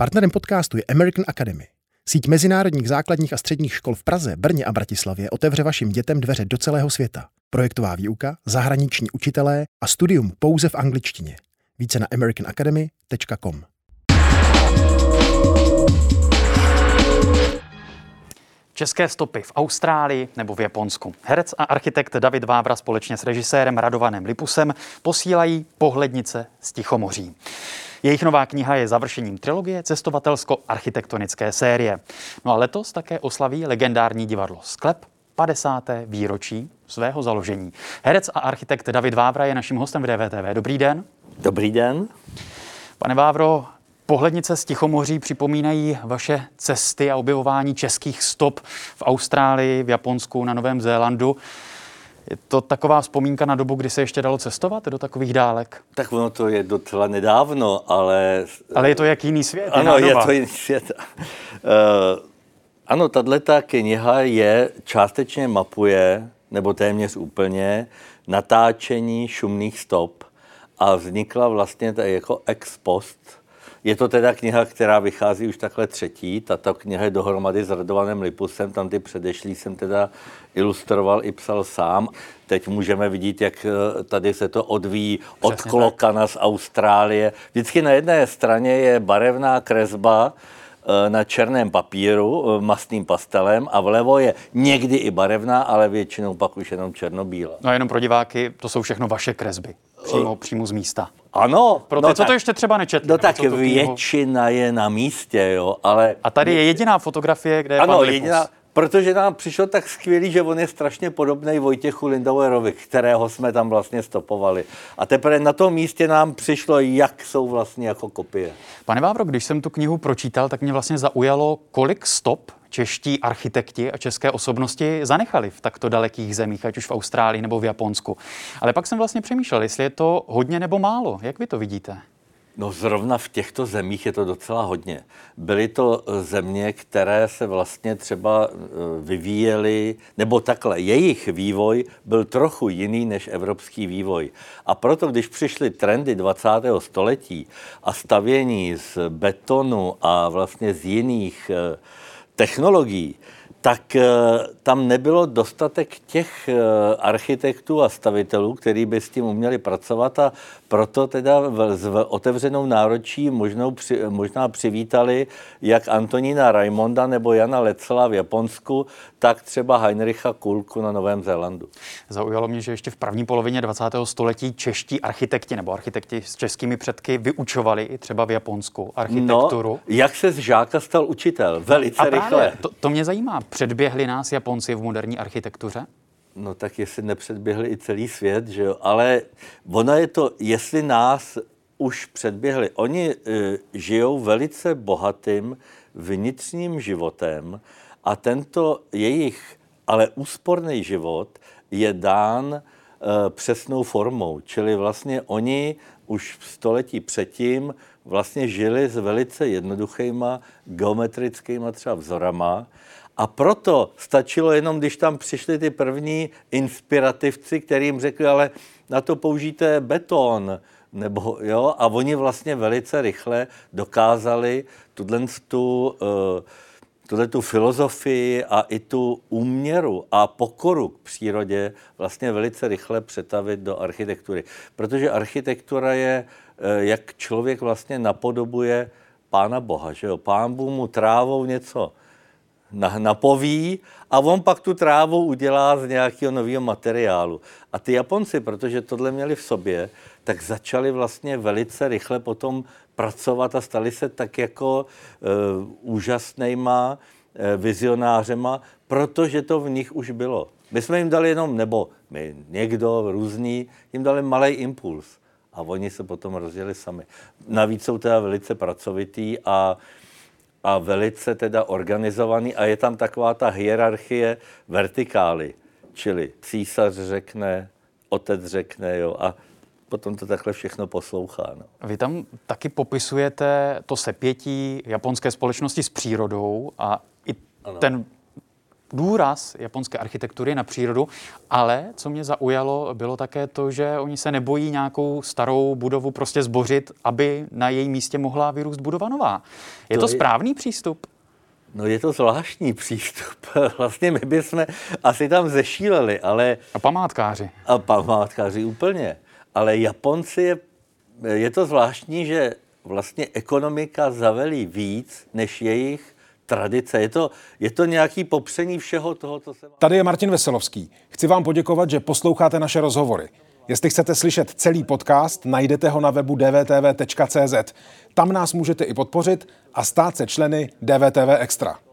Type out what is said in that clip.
Partnerem podcastu je American Academy. Síť mezinárodních základních a středních škol v Praze, Brně a Bratislavě otevře vašim dětem dveře do celého světa. Projektová výuka, zahraniční učitelé a studium pouze v angličtině. Více na americanacademy.com. České stopy v Austrálii nebo v Japonsku. Herec a architekt David Vávra společně s režisérem Radovanem Lipusem posílají pohlednice z Tichomoří. Jejich nová kniha je završením trilogie cestovatelsko-architektonické série. No a letos také oslaví legendární divadlo Sklep 50. výročí svého založení. Herec a architekt David Vávra je naším hostem v DVTV. Dobrý den. Dobrý den. Pane Vávro, Pohlednice z Tichomoří připomínají vaše cesty a objevování českých stop v Austrálii, v Japonsku, na Novém Zélandu. Je to taková vzpomínka na dobu, kdy se ještě dalo cestovat do takových dálek? Tak ono to je docela nedávno, ale... Ale je to jak jiný svět? Ano, je to jiný svět. Uh, ano, tato kniha je, částečně mapuje, nebo téměř úplně, natáčení šumných stop a vznikla vlastně jako ex post je to teda kniha, která vychází už takhle třetí. Tato kniha je dohromady s Radovanem Lipusem, tam ty předešlý jsem teda ilustroval i psal sám. Teď můžeme vidět, jak eh, tady se to odvíjí od Přesně Klokana tak. z Austrálie. Vždycky na jedné straně je barevná kresba, eh, na černém papíru, eh, mastným pastelem a vlevo je někdy i barevná, ale většinou pak už jenom černobílá. No a jenom pro diváky, to jsou všechno vaše kresby, přímo, přímo z místa. Ano. Pro ty, no co tak, to ještě třeba nečetli. No tak většina je na místě, jo, ale... A tady je jediná fotografie, kde je ano, pan jediná, protože nám přišel tak skvělý, že on je strašně podobný Vojtěchu Lindauerovi, kterého jsme tam vlastně stopovali. A teprve na tom místě nám přišlo, jak jsou vlastně jako kopie. Pane Vávro, když jsem tu knihu pročítal, tak mě vlastně zaujalo, kolik stop čeští architekti a české osobnosti zanechali v takto dalekých zemích, ať už v Austrálii nebo v Japonsku. Ale pak jsem vlastně přemýšlel, jestli je to hodně nebo málo. Jak vy to vidíte? No zrovna v těchto zemích je to docela hodně. Byly to eh, země, které se vlastně třeba eh, vyvíjely, nebo takhle, jejich vývoj byl trochu jiný než evropský vývoj. A proto, když přišly trendy 20. století a stavění z betonu a vlastně z jiných uh, technologií, tak eh, tam nebylo dostatek těch eh, architektů a stavitelů, kteří by s tím uměli pracovat a proto teda s otevřenou náročí možnou, možná přivítali jak Antonína Raimonda nebo Jana Lecela v Japonsku, tak třeba Heinricha Kulku na Novém Zélandu. Zaujalo mě, že ještě v první polovině 20. století čeští architekti nebo architekti s českými předky vyučovali i třeba v Japonsku architekturu. No, jak se z žáka stal učitel? Velice a rychle. to, to mě zajímá. Předběhli nás Japonci v moderní architektuře? No tak jestli nepředběhli i celý svět, že jo. Ale ono je to, jestli nás už předběhli. Oni e, žijou velice bohatým vnitřním životem a tento jejich ale úsporný život je dán e, přesnou formou. Čili vlastně oni už v století předtím vlastně žili s velice jednoduchýma geometrickýma třeba vzorama, a proto stačilo jenom, když tam přišli ty první inspirativci, kterým řekli, ale na to použijte beton, nebo, jo, a oni vlastně velice rychle dokázali tuhle tu, uh, tuhle tu filozofii a i tu úměru a pokoru k přírodě vlastně velice rychle přetavit do architektury. Protože architektura je, uh, jak člověk vlastně napodobuje Pána Boha, že jo? Pán Bůh mu trávou něco napoví a on pak tu trávu udělá z nějakého nového materiálu. A ty Japonci, protože tohle měli v sobě, tak začali vlastně velice rychle potom pracovat a stali se tak jako uh, úžasnýma uh, vizionářema, protože to v nich už bylo. My jsme jim dali jenom, nebo my, někdo různý, jim dali malý impuls a oni se potom rozjeli sami. Navíc jsou teda velice pracovitý a a velice teda organizovaný a je tam taková ta hierarchie vertikály, čili císař řekne, otec řekne, jo, a potom to takhle všechno poslouchá. No. Vy tam taky popisujete to sepětí japonské společnosti s přírodou a i ano. ten důraz japonské architektury na přírodu, ale co mě zaujalo, bylo také to, že oni se nebojí nějakou starou budovu prostě zbořit, aby na její místě mohla vyrůst budova nová. Je to, to správný přístup? No je to zvláštní přístup. Vlastně my bychom asi tam zešíleli, ale... A památkáři. A památkáři úplně. Ale Japonci je, je to zvláštní, že vlastně ekonomika zavelí víc než jejich tradice. Je to, je to nějaký popření všeho toho, co se... Tady je Martin Veselovský. Chci vám poděkovat, že posloucháte naše rozhovory. Jestli chcete slyšet celý podcast, najdete ho na webu dvtv.cz. Tam nás můžete i podpořit a stát se členy DVTV Extra.